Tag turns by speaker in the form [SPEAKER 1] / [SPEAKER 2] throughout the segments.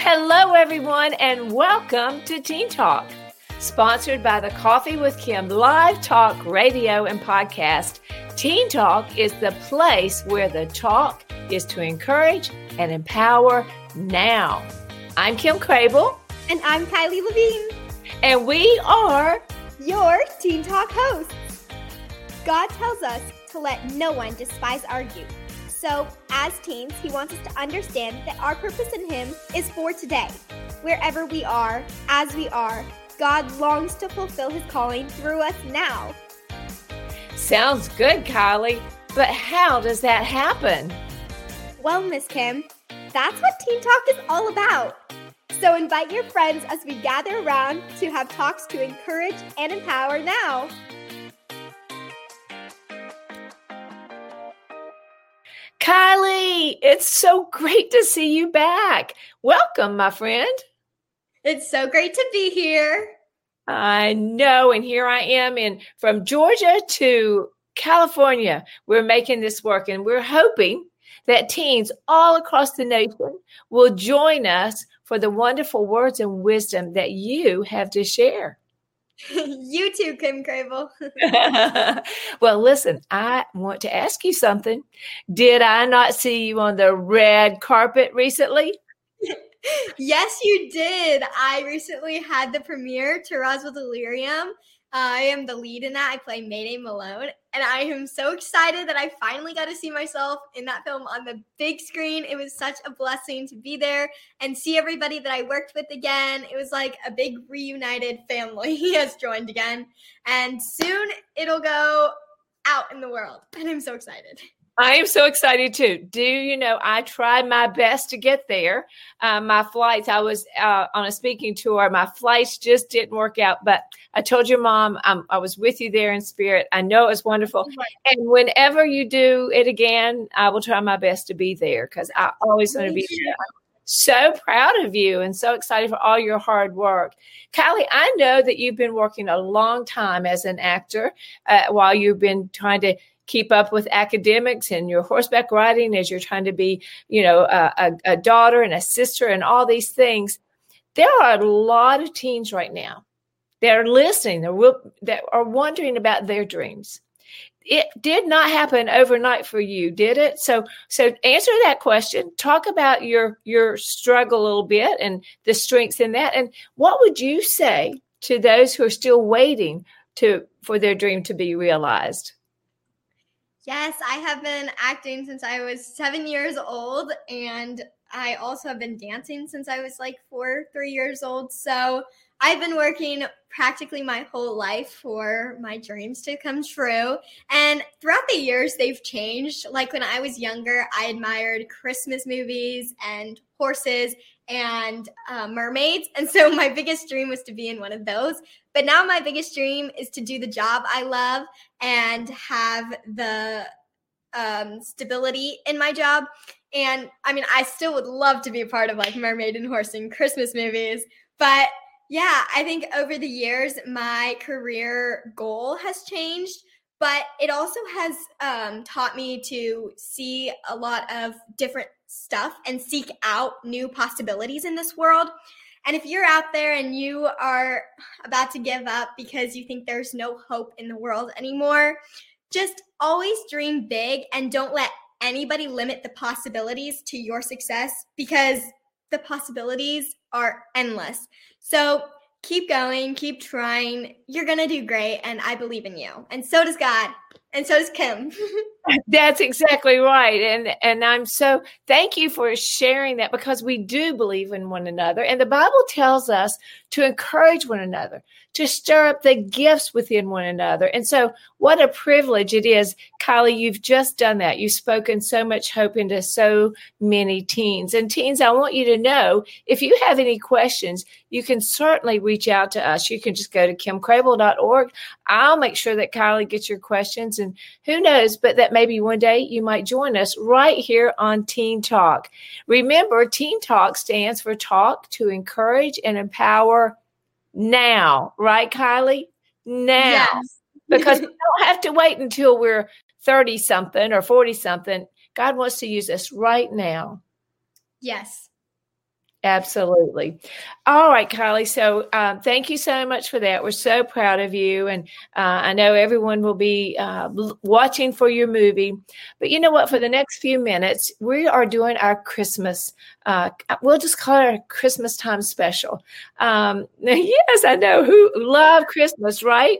[SPEAKER 1] Hello, everyone, and welcome to Teen Talk, sponsored by the Coffee with Kim live talk radio and podcast. Teen Talk is the place where the talk is to encourage and empower now. I'm Kim Crabill.
[SPEAKER 2] And I'm Kylee Levine.
[SPEAKER 1] And we are
[SPEAKER 2] your Teen Talk hosts. God tells us to let no one despise our youth. So, as teens, He wants us to understand that our purpose in Him is for today. Wherever we are, as we are, God longs to fulfill His calling through us now.
[SPEAKER 1] Sounds good, Kylee. But how does that happen?
[SPEAKER 2] Well, Miss Kim, that's what Teen Talk is all about. So invite your friends as we gather around to have talks to encourage and empower now.
[SPEAKER 1] Kylee, it's so great to see you back. Welcome, my friend.
[SPEAKER 2] It's so great to be here.
[SPEAKER 1] I know, and here I am in from Georgia to California. We're making this work, and we're hoping that teens all across the nation will join us for the wonderful words and wisdom that you have to share.
[SPEAKER 2] you too, Kim Crabill.
[SPEAKER 1] well, listen, I want to ask you something. Did I not see you on the red carpet recently?
[SPEAKER 2] yes, you did. I recently had the premiere to Roswell Delirium. I am the lead in that. I play Mayday Malone, and I am so excited that I finally got to see myself in that film on the big screen. It was such a blessing to be there and see everybody that I worked with again. It was like a big reunited family has joined again, and soon it'll go out in the world, and I'm so excited.
[SPEAKER 1] I am so excited too. Do you know, I tried my best to get there. Um, my flights, I was uh, on a speaking tour. My flights just didn't work out, but I told your mom um, I was with you there in spirit. I know it was wonderful. And whenever you do it again, I will try my best to be there because I always want to be there. I'm so proud of you and so excited for all your hard work. Kylee, I know that you've been working a long time as an actor uh, while you've been trying to keep up with academics and your horseback riding as you're trying to be, you know, a, a, daughter and a sister and all these things. There are a lot of teens right now that are listening, that are wondering about their dreams. It did not happen overnight for you, did it? So, so answer that question. Talk about your your struggle a little bit and the strengths in that. And what would you say to those who are still waiting to for their dream to be realized?
[SPEAKER 2] Yes, I have been acting since I was seven years old, and I also have been dancing since I was like four, three years old. So I've been working practically my whole life for my dreams to come true. And throughout the years, they've changed. Like when I was younger, I admired Christmas movies and horses and uh, mermaids. And so my biggest dream was to be in one of those. But now my biggest dream is to do the job I love and have the um, stability in my job. And I mean, I still would love to be a part of like mermaid and horse and Christmas movies. But yeah, I think over the years, my career goal has changed but it also has um, taught me to see a lot of different stuff and seek out new possibilities in this world. And if you're out there and you are about to give up because you think there's no hope in the world anymore, just always dream big and don't let anybody limit the possibilities to your success because the possibilities are endless. So keep going, keep trying. You're going to do great. And I believe in you. And so does God. And so is Kim.
[SPEAKER 1] That's exactly right. And and I'm so thank you for sharing that because we do believe in one another. And the Bible tells us to encourage one another, to stir up the gifts within one another. And so what a privilege it is, Kylee, you've just done that. You've spoken so much hope into so many teens. And teens, I want you to know if you have any questions, you can certainly reach out to us. You can just go to kimcrabill.org. I'll make sure that Kylee gets your questions and who knows, but that maybe one day you might join us right here on Teen Talk. Remember, Teen Talk stands for Talk to Encourage and Empower Now, right, Kylee? Now. Yes. because we don't have to wait until we're 30 something or 40 something. God wants to use us right now.
[SPEAKER 2] Yes.
[SPEAKER 1] Absolutely. All right, Kylee. So um, thank you so much for that. We're so proud of you. And uh, I know everyone will be uh, watching for your movie. But you know what? For the next few minutes, we are doing our Christmas, uh, we'll just call it a Christmas time special. Um, yes, I know who love Christmas, right?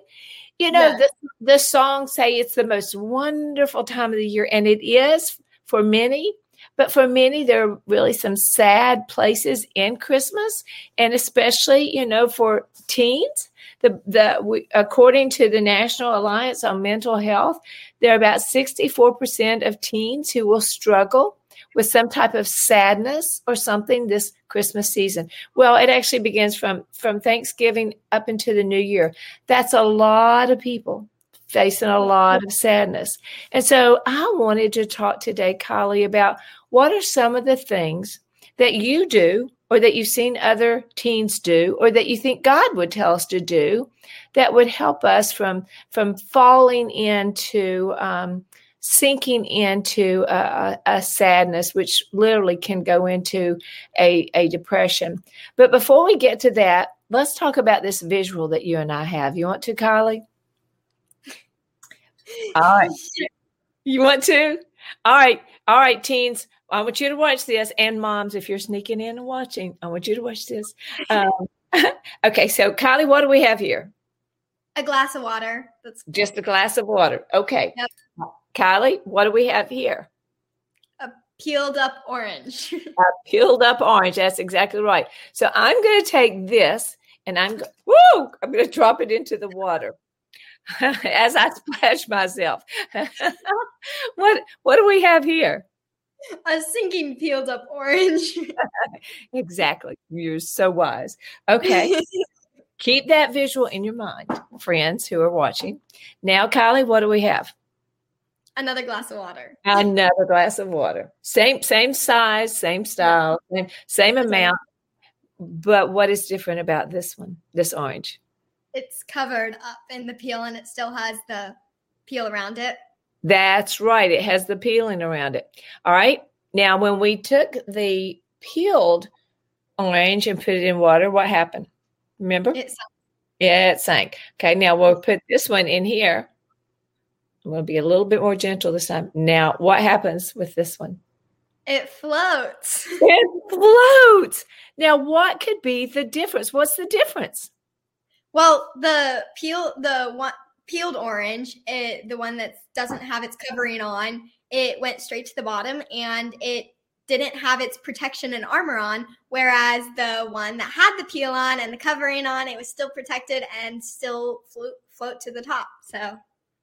[SPEAKER 1] You know, yes. the, the songs say it's the most wonderful time of the year, and it is for many. But for many, there are really some sad places in Christmas, and especially, you know, for teens. The, the according to the National Alliance on Mental Health, there are about 64% of teens who will struggle with some type of sadness or something this Christmas season. Well, it actually begins from from Thanksgiving up into the new year. That's a lot of people facing a lot of sadness. And so I wanted to talk today, Kylee, about what are some of the things that you do or that you've seen other teens do or that you think God would tell us to do that would help us from from falling into um, sinking into a, a, sadness, which literally can go into a, a depression. But before we get to that, let's talk about this visual that you and I have. You want to, Kylee? All right. You want to? All right. All right, teens. I want you to watch this. And moms, if you're sneaking in and watching, I want you to watch this. Um, okay. So, Kylee, what do we have here?
[SPEAKER 2] A glass of water.
[SPEAKER 1] That's just a glass of water. Okay. Yep. Kylee, what do we have here?
[SPEAKER 2] A peeled up orange.
[SPEAKER 1] a peeled up orange. That's exactly right. So I'm going to take this and I'm woo, I'm going to drop it into the water. as I splash myself. what what do we have here?
[SPEAKER 2] A sinking peeled up orange.
[SPEAKER 1] exactly. You're so wise. Okay. Keep that visual in your mind, friends who are watching. Now, Kylee, what do we have?
[SPEAKER 2] Another glass of water.
[SPEAKER 1] Another glass of water. Same same size, same style, same, same amount. But what is different about this one? This orange?
[SPEAKER 2] It's covered up in the peel and it still has the peel around it.
[SPEAKER 1] That's right. It has the peeling around it. All right. Now, when we took the peeled orange and put it in water, what happened? Remember? It sank. Yeah, it sank. Okay. Now we'll put this one in here. I'm going to be a little bit more gentle this time. Now, what happens with this one?
[SPEAKER 2] It floats.
[SPEAKER 1] It floats. Now, what could be the difference? What's the difference?
[SPEAKER 2] Well, the peel the one peeled orange, it, the one that doesn't have its covering on, it went straight to the bottom and it didn't have its protection and armor on, whereas the one that had the peel on and the covering on, it was still protected and still float float to the top. So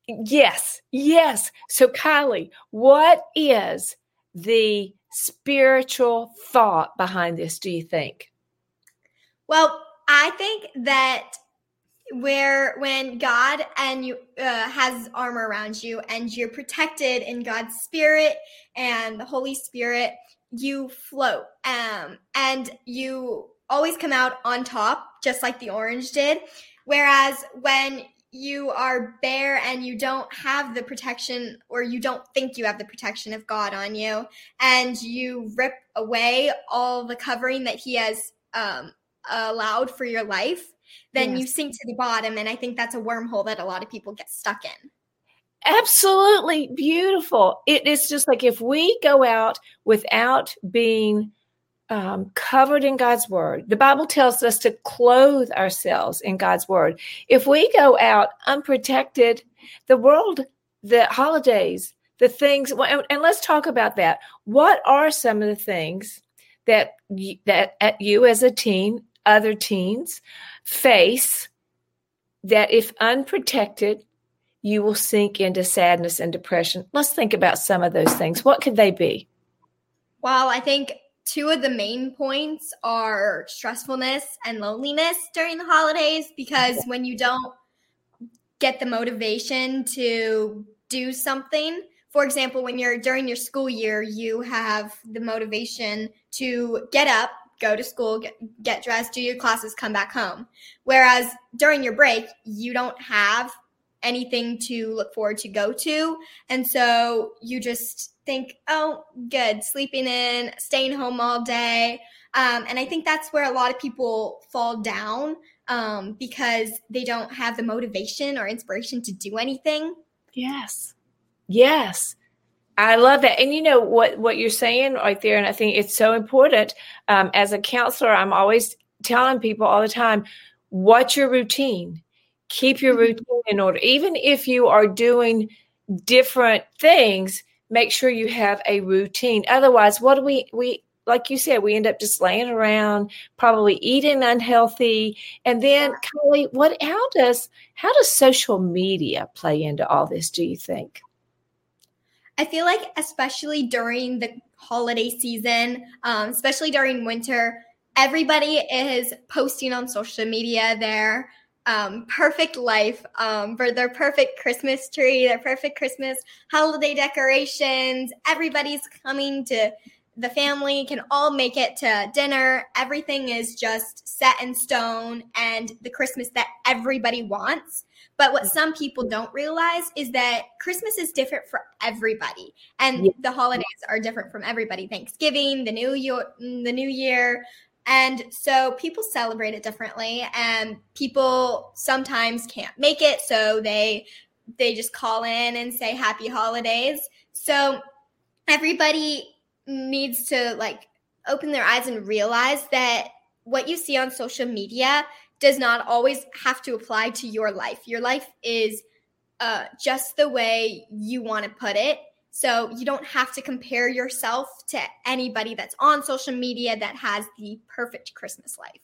[SPEAKER 1] Yes, yes. So Kylee, what is the spiritual thought behind this, do you think?
[SPEAKER 2] Well, I think that where when God and you uh, has armor around you and you're protected in God's spirit and the Holy Spirit, you float um, and you always come out on top, just like the orange did. Whereas when you are bare and you don't have the protection or you don't think you have the protection of God on you and you rip away all the covering that he has um, allowed for your life then yes. you sink to the bottom. And I think that's a wormhole that a lot of people get stuck in.
[SPEAKER 1] Absolutely beautiful. It is just like if we go out without being um, covered in God's word, the Bible tells us to clothe ourselves in God's word. If we go out unprotected, the world, the holidays, the things, and let's talk about that. What are some of the things that that at you as a teen, other teens, face that if unprotected, you will sink into sadness and depression. Let's think about some of those things. What could they be?
[SPEAKER 2] Well, I think two of the main points are stressfulness and loneliness during the holidays because when you don't get the motivation to do something, for example, when you're during your school year, you have the motivation to get up, go to school, get, get dressed, do your classes, come back home. Whereas during your break, you don't have anything to look forward to go to. And so you just think, oh, good, sleeping in, staying home all day. Um, and I think that's where a lot of people fall down um, because they don't have the motivation or inspiration to do anything.
[SPEAKER 1] Yes. Yes. I love that. And you know what what you're saying right there and I think it's so important um, as a counselor I'm always telling people all the time what's your routine? Keep your mm-hmm. routine in order. Even if you are doing different things, make sure you have a routine. Otherwise, what do we we like you said, we end up just laying around, probably eating unhealthy. And then, Kylee, what how does how does social media play into all this? Do you think?
[SPEAKER 2] I feel like, especially during the holiday season, um, especially during winter, everybody is posting on social media their um, perfect life um, for their perfect Christmas tree, their perfect Christmas holiday decorations. Everybody's coming to the family can all make it to dinner. Everything is just set in stone and the Christmas that everybody wants. But what mm. some people don't realize is that Christmas is different for everybody, and the holidays are different from everybody. Thanksgiving, the new year, mm, the new year, and so people celebrate it differently, and people sometimes can't make it, so they they just call in and say happy holidays. So everybody needs to like open their eyes and realize that what you see on social media does not always have to apply to your life. Your life is uh, just the way you want to put it. So you don't have to compare yourself to anybody that's on social media that has the perfect Christmas life.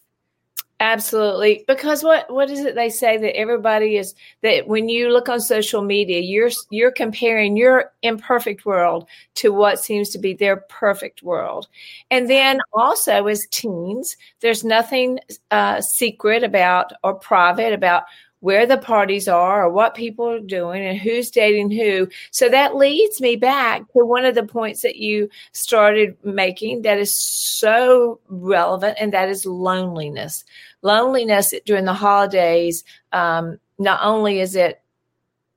[SPEAKER 1] Absolutely. Because what what is it they say that everybody is that when you look on social media, you're you're comparing your imperfect world to what seems to be their perfect world. And then also as teens, there's nothing uh, secret about or private about where the parties are or what people are doing and who's dating who. So that leads me back to one of the points that you started making that is so relevant, and that is loneliness loneliness during the holidays, um, not only is it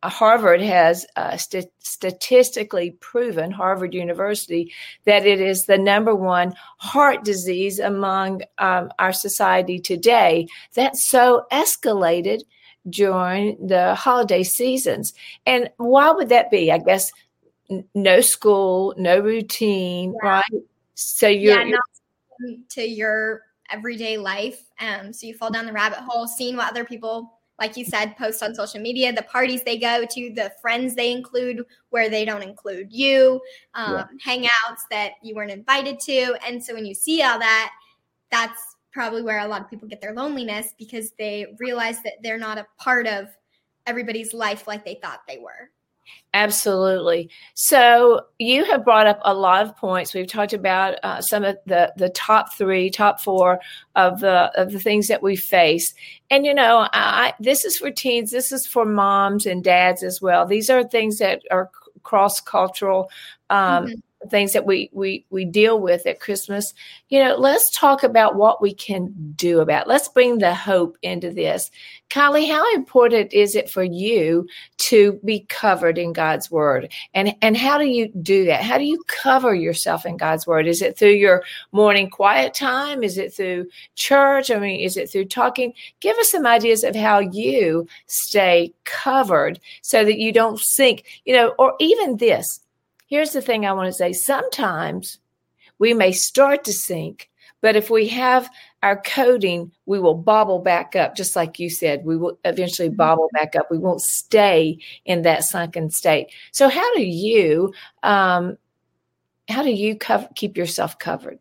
[SPEAKER 1] Harvard has uh, st- statistically proven, Harvard University, that it is the number one heart disease among um, our society today. That's so escalated during the holiday seasons. And why would that be? I guess n- no school, no routine, yeah. right?
[SPEAKER 2] So you're, yeah, you're to your everyday life. Um, so you fall down the rabbit hole, seeing what other people, like you said, post on social media, the parties they go to, the friends they include where they don't include you, um, yeah. hangouts that you weren't invited to. And so when you see all that, that's probably where a lot of people get their loneliness because they realize that they're not a part of everybody's life like they thought they were.
[SPEAKER 1] Absolutely. So you have brought up a lot of points. We've talked about uh, some of the the top three, top four of the of the things that we face. And you know, I, this is for teens. This is for moms and dads as well. These are things that are cross cultural. Um, mm-hmm things that we we we deal with at Christmas. You know, let's talk about what we can do about. It. Let's bring the hope into this. Kylee, how important is it for you to be covered in God's word? And and how do you do that? How do you cover yourself in God's word? Is it through your morning quiet time? Is it through church? I mean, is it through talking? Give us some ideas of how you stay covered so that you don't sink, you know, or even this Here's the thing I want to say sometimes we may start to sink, but if we have our coating, we will bobble back up, just like you said. We will eventually mm-hmm. bobble back up. We won't stay in that sunken state. So, how do you, um, how do you cover, keep yourself covered?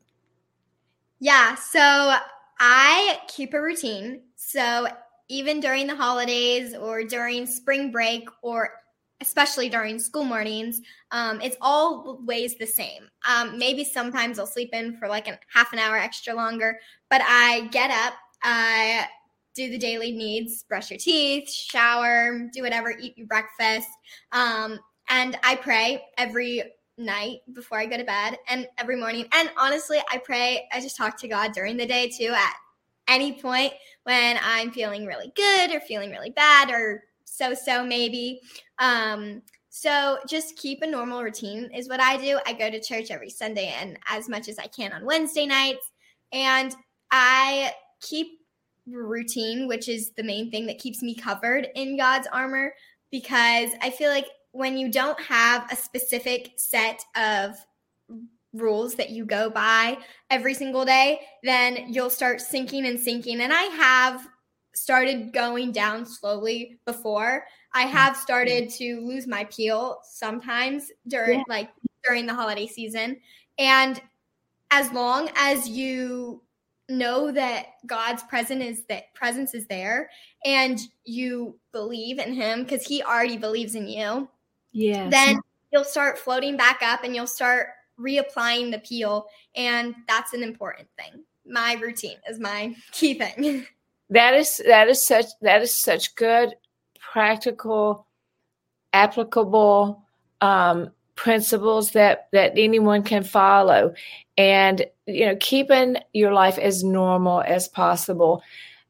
[SPEAKER 2] Yeah, so I keep a routine. So even during the holidays or during spring break or especially during school mornings, um, it's always the same. Um, maybe sometimes I'll sleep in for like a half an hour extra longer, but I get up, I do the daily needs, brush your teeth, shower, do whatever, eat your breakfast, um, and I pray every night before I go to bed and every morning. And honestly, I pray, I just talk to God during the day too at any point when I'm feeling really good or feeling really bad or so so maybe. Um, so just keep a normal routine is what I do. I go to church every Sunday and as much as I can on Wednesday nights. And I keep routine, which is the main thing that keeps me covered in God's armor, because I feel like when you don't have a specific set of rules that you go by every single day, then you'll start sinking and sinking. And I have started going down slowly before. I have started to lose my peel sometimes during yeah. like during the holiday season. And as long as you know that God's presence is that presence is there and you believe in him because he already believes in you.
[SPEAKER 1] Yeah.
[SPEAKER 2] Then you'll start floating back up and you'll start reapplying the peel and that's an important thing. My routine is my key thing.
[SPEAKER 1] That is that is such that is such good practical applicable um principles that that anyone can follow. And you know keeping your life as normal as possible.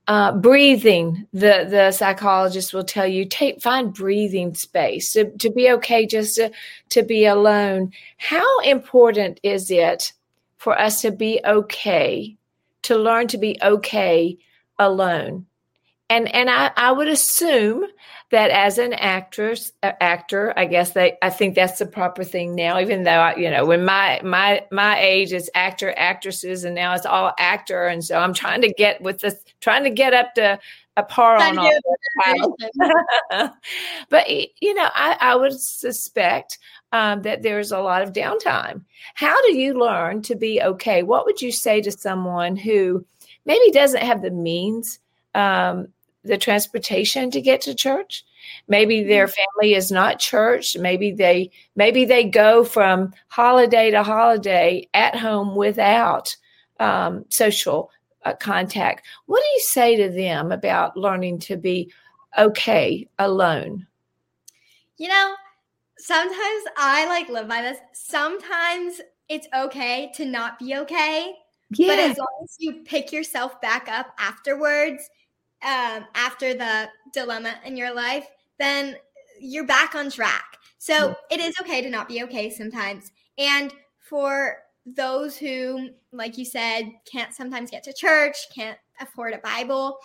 [SPEAKER 1] Uh, breathing the the psychologist will tell you take find breathing space. To, to be okay just to, to be alone. How important is it for us to be okay to learn to be okay alone and and I, I would assume that as an actress actor i guess they i think that's the proper thing now even though I, you know when my my my age is actor actresses and now it's all actor and so i'm trying to get with this trying to get up to a par on all but you know I, I would suspect um, that there's a lot of downtime. How do you learn to be okay? What would you say to someone who maybe doesn't have the means um, the transportation to get to church. Maybe their mm-hmm. family is not church. Maybe they maybe they go from holiday to holiday at home without um, social uh, contact. What do you say to them about learning to be okay alone?
[SPEAKER 2] You know sometimes i like live by this. Sometimes it's okay to not be okay yeah. but as long as you pick yourself back up afterwards um, after the dilemma in your life, then you're back on track. So it is okay to not be okay sometimes. And for those who, like you said, can't sometimes get to church, can't afford a Bible,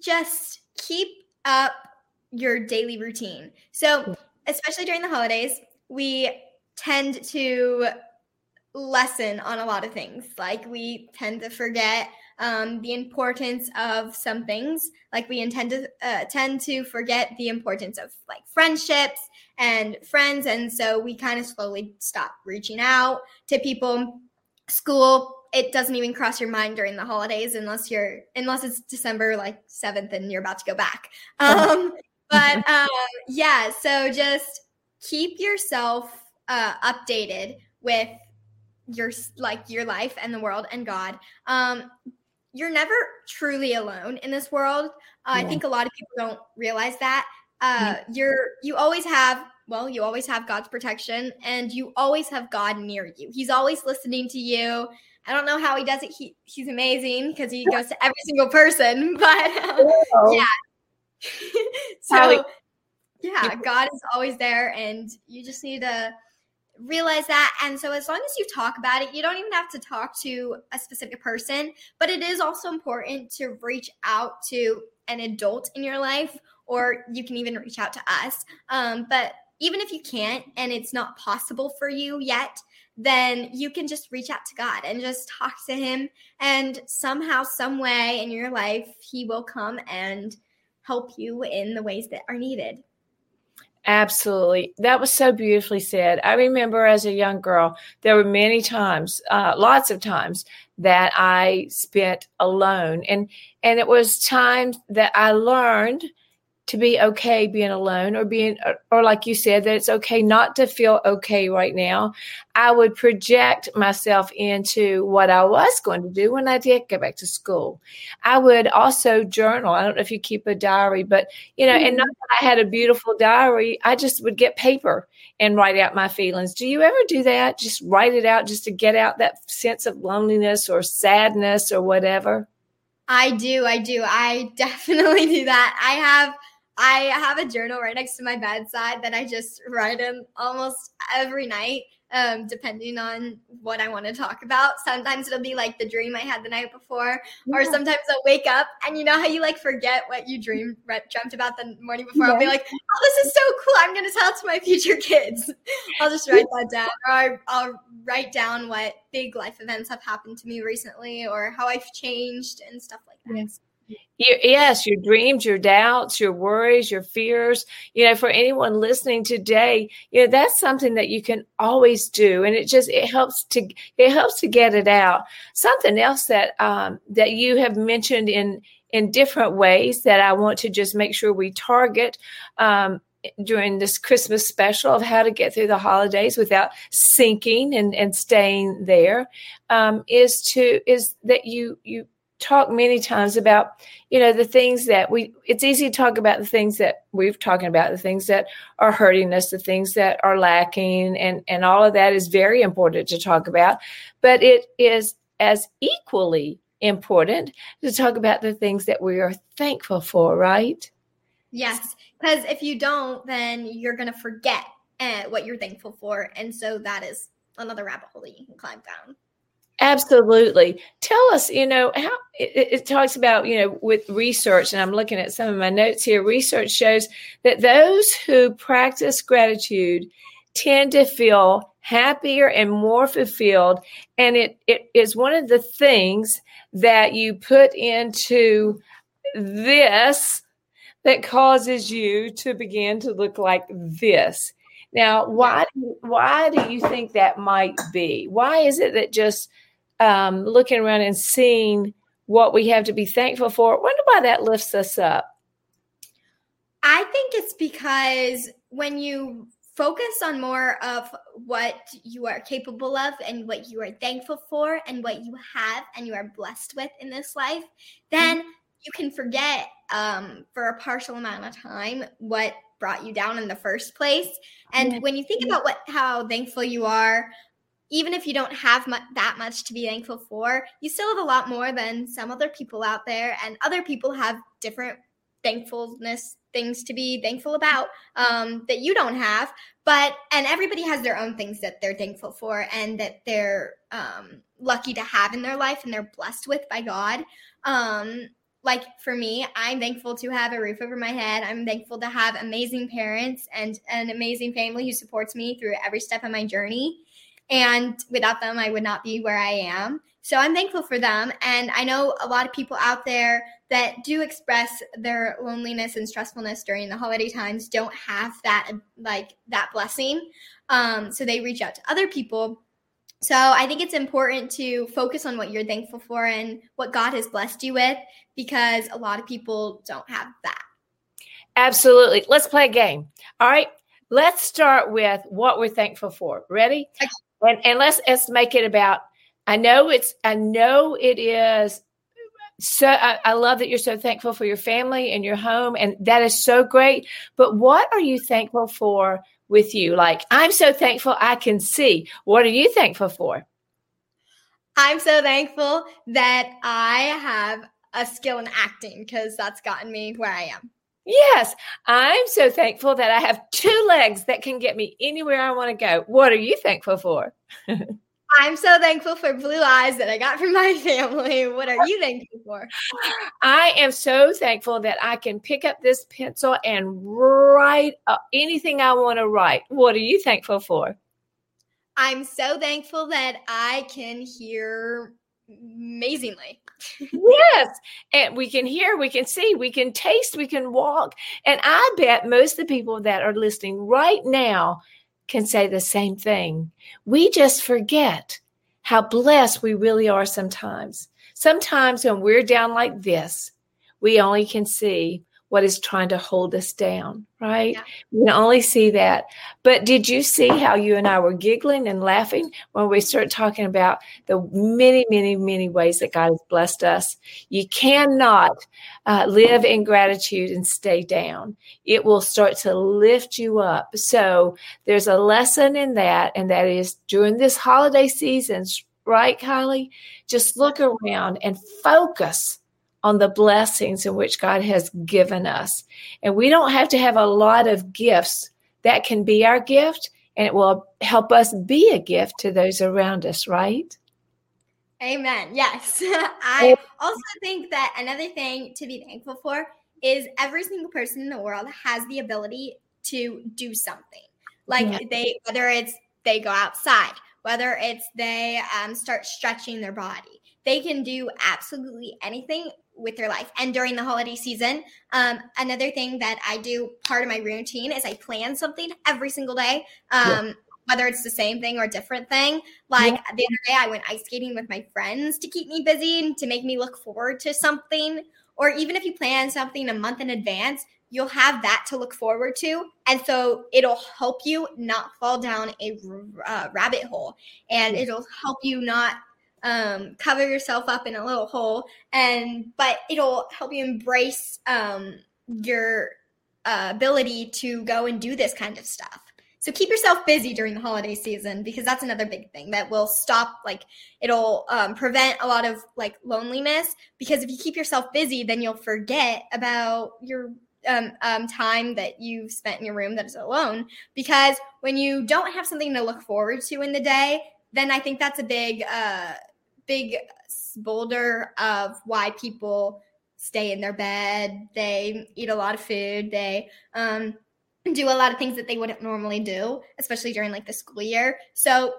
[SPEAKER 2] just keep up your daily routine. So, especially during the holidays, we tend to lessen on a lot of things. Like we tend to forget um, the importance of some things. Like we intend to uh, tend to forget the importance of like friendships and friends, and so we kind of slowly stop reaching out to people. School it doesn't even cross your mind during the holidays unless you're unless it's December like seventh and you're about to go back. Um, but um, yeah, so just keep yourself uh, updated with your like your life and the world and God. Um, you're never truly alone in this world. Uh, yeah. I think a lot of people don't realize that. Uh, yeah. You're you always have well, you always have God's protection, and you always have God near you. He's always listening to you. I don't know how he does it. He he's amazing because he goes to every single person. But um, yeah, so yeah, God is always there, and you just need to realize that. And so, as long as you talk about it, you don't even have to talk to a specific person, but it is also important to reach out to an adult in your life, or you can even reach out to us. Um, but even if you can't and it's not possible for you yet, then you can just reach out to God and just talk to Him. And somehow, some way in your life, He will come and help you in the ways that are needed.
[SPEAKER 1] Absolutely. That was so beautifully said. I remember as a young girl, there were many times, uh, lots of times that I spent alone. And, and it was times that I learned to be okay being alone or being or like you said that it's okay not to feel okay right now i would project myself into what i was going to do when i did go back to school. I would also journal. I don't know if you keep a diary but you know mm-hmm. and not that i had a beautiful diary i just would get paper and write out my feelings. Do you ever do that? Just write it out just to get out that sense of loneliness or sadness or whatever?
[SPEAKER 2] I do i do. I definitely do that. I have I have a journal right next to my bedside that I just write in almost every night um, depending on what I want to talk about. Sometimes it'll be like the dream I had the night before, yeah. or sometimes I'll wake up and you know how you like forget what you dreamed dreamt about the morning before. Yeah. I'll be like, "Oh, this is so cool! I'm going to tell it to my future kids." I'll just write that down, or I'll write down what big life events have happened to me recently, or how I've changed and stuff like that. Yes
[SPEAKER 1] yes, your dreams, your doubts, your worries, your fears. You know, for anyone listening today, you know that's something that you can always do, and it just it helps to it helps to get it out. Something else that um, that you have mentioned in in different ways that I want to just make sure we target. Um, during this Christmas special of how to get through the holidays without sinking and, and staying there, um, is to is that you you talked many times about you know the things that we it's easy to talk about the things that we've talking about the things that are hurting us the things that are lacking and and all of that is very important to talk about. But it is as equally important to talk about the things that we are thankful for right?
[SPEAKER 2] Yes because if you don't then you're going to forget uh, what you're thankful for and so that is another rabbit hole that you can climb down
[SPEAKER 1] Absolutely. Tell us, you know, how it, it, talks about, you know, with research, and I'm looking at some of my notes here. Research shows that those who practice gratitude tend to feel happier and more fulfilled. And it, it is one of the things that you put into this that causes you to begin to look like this. Now, why why do you think that might be? Why is it that just um, looking around and seeing what we have to be thankful for. I wonder why that lifts us up.
[SPEAKER 2] I think it's because when you focus on more of what you are capable of and what you are thankful for and what you have and you are blessed with in this life, then mm-hmm. you can forget um, for a partial amount of time what brought you down in the first place. And mm-hmm. when you think about what how thankful you are even if you don't have mu- that much to be thankful for, you still have a lot more than some other people out there, and other people have different thankfulness things to be thankful about um, that you don't have. But and everybody has their own things that they're thankful for and that they're um, lucky to have in their life and they're blessed with by God. Um, like for me, I'm thankful to have a roof over my head. I'm thankful to have amazing parents and an amazing family who supports me through every step of my journey. And without them, I would not be where I am. So I'm thankful for them. And I know a lot of people out there that do express their loneliness and stressfulness during the holiday times don't have that like that blessing. Um, so they reach out to other people. So I think it's important to focus on what you're thankful for and what God has blessed you with because a lot of people don't have that.
[SPEAKER 1] Absolutely. Let's play a game. All right. Let's start with what we're thankful for. Ready? Okay. And, and let's let's make it about. I know it's. I know it is. So I, I love that you're so thankful for your family and your home, and that is so great. But what are you thankful for with you? Like I'm so thankful I can see. What are you thankful for?
[SPEAKER 2] I'm so thankful that I have a skill in acting because that's gotten me where I am.
[SPEAKER 1] Yes, I'm so thankful that I have two legs that can get me anywhere I want to go. What are you thankful for?
[SPEAKER 2] I'm so thankful for blue eyes that I got from my family. What are you thankful for?
[SPEAKER 1] I am so thankful that I can pick up this pencil and write uh, anything I want to write. What are you thankful for?
[SPEAKER 2] I'm so thankful that I can hear amazingly.
[SPEAKER 1] yes. And we can hear, we can see, we can taste, we can walk. And I bet most of the people that are listening right now can say the same thing. We just forget how blessed we really are sometimes. Sometimes when we're down like this, we only can see what is trying to hold us down, right? Yeah. We can only see that. But did you see how you and I were giggling and laughing when we started talking about the many, many, many ways that God has blessed us? You cannot uh, live in gratitude and stay down. It will start to lift you up. So there's a lesson in that, and that is during this holiday season, right, Kylee? Just look around and focus on the blessings in which God has given us. And we don't have to have a lot of gifts. That can be our gift, and it will help us be a gift to those around us, right?
[SPEAKER 2] Amen. Yes. I also think that another thing to be thankful for is every single person in the world has the ability to do something. Like yeah. they, whether it's they go outside, whether it's they um, start stretching their body, they can do absolutely anything with their life. And during the holiday season, um, another thing that I do part of my routine is I plan something every single day. Um, yeah whether it's the same thing or a different thing. Like yeah. the other day, I went ice skating with my friends to keep me busy and to make me look forward to something. Or even if you plan something a month in advance, you'll have that to look forward to. And so it'll help you not fall down a uh, rabbit hole and it'll help you not um, cover yourself up in a little hole. And, but it'll help you embrace um, your uh, ability to go and do this kind of stuff. So keep yourself busy during the holiday season because that's another big thing that will stop like it'll um, prevent a lot of like loneliness because if you keep yourself busy then you'll forget about your um, um, time that you spent in your room that is alone because when you don't have something to look forward to in the day then I think that's a big uh, big boulder of why people stay in their bed they eat a lot of food they um do a lot of things that they wouldn't normally do, especially during like the school year. So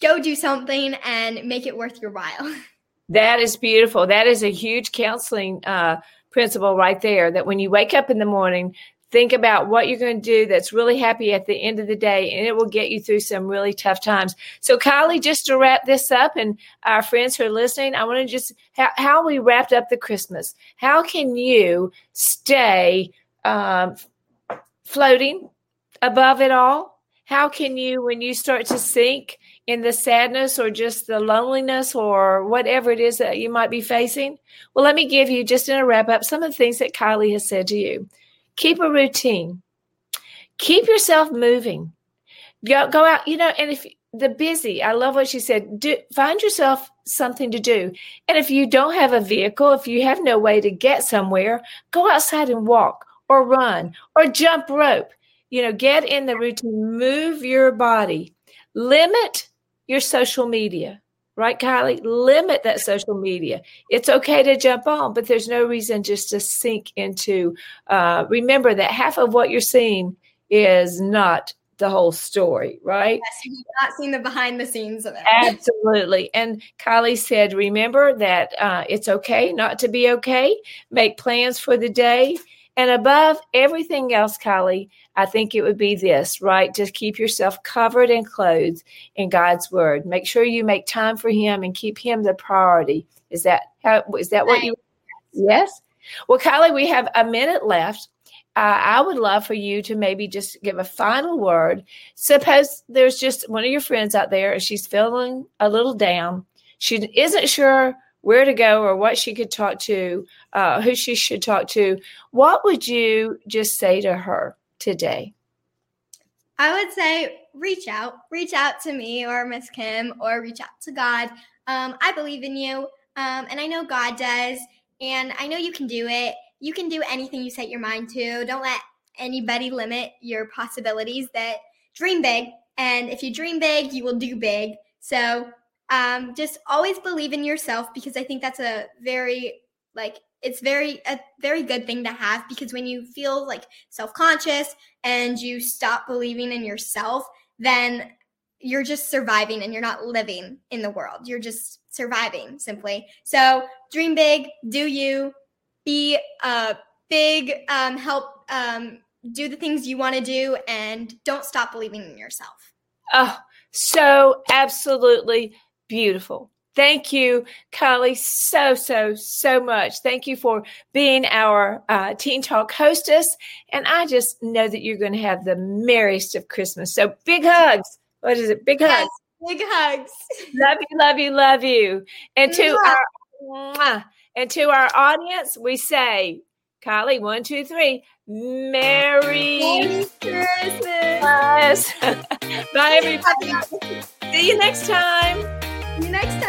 [SPEAKER 2] go do something and make it worth your while.
[SPEAKER 1] That is beautiful. That is a huge counseling uh, principle right there. That when you wake up in the morning, think about what you're going to do that's really happy at the end of the day, and it will get you through some really tough times. So, Kylee, just to wrap this up, and our friends who are listening, I want to just how, how we wrapped up the Christmas. How can you stay um, floating above it all? How can you, when you start to sink in the sadness or just the loneliness or whatever it is that you might be facing? Well, let me give you, just in a wrap up, some of the things that Kylee has said to you. Keep a routine, keep yourself moving. Go, go out, you know, and if the busy, I love what she said, do, find yourself something to do. And if you don't have a vehicle, if you have no way to get somewhere, go outside and walk or run or jump rope. You know, get in the routine, move your body, limit your social media, right, Kylee? Limit that social media. It's okay to jump on, but there's no reason just to sink into. Uh, remember that half of what you're seeing is not the whole story, right?
[SPEAKER 2] Yes, you've not seen the behind the scenes of it.
[SPEAKER 1] Absolutely. And Kylee said, remember that uh, it's okay not to be okay. Make plans for the day and above everything else, Kylee, I think it would be this, right? To keep yourself covered and clothed in God's word. Make sure you make time for Him and keep Him the priority. Is that how? Is that what you? Yes. Well, Kylee, we have a minute left. Uh, I would love for you to maybe just give a final word. Suppose there's just one of your friends out there, and she's feeling a little down. She isn't sure where to go or what she could talk to, uh, who she should talk to, what would you just say to her today?
[SPEAKER 2] I would say reach out, reach out to me or Miss Kim or reach out to God. Um, I believe in you, um, and I know God does, and I know you can do it. You can do anything you set your mind to. Don't let anybody limit your possibilities. That dream big, and if you dream big, you will do big. So um, just always believe in yourself because I think that's a very like it's very a very good thing to have because when you feel like self-conscious and you stop believing in yourself, then you're just surviving and you're not living in the world. You're just surviving simply. So dream big, do you be a big um, help um, do the things you want to do and don't stop believing in yourself.
[SPEAKER 1] Oh, so absolutely beautiful. Thank you, Kylee, so, so, so much. Thank you for being our uh, Teen Talk hostess. And I just know that you're going to have the merriest of Christmas. So big hugs. What is it? Big hugs.
[SPEAKER 2] Yes, big hugs.
[SPEAKER 1] love you, love you, love you. And to our and to our audience, we say, Kylee, one, two, three. Merry,
[SPEAKER 2] Merry Christmas.
[SPEAKER 1] Bye, everybody. See you next time.
[SPEAKER 2] Next.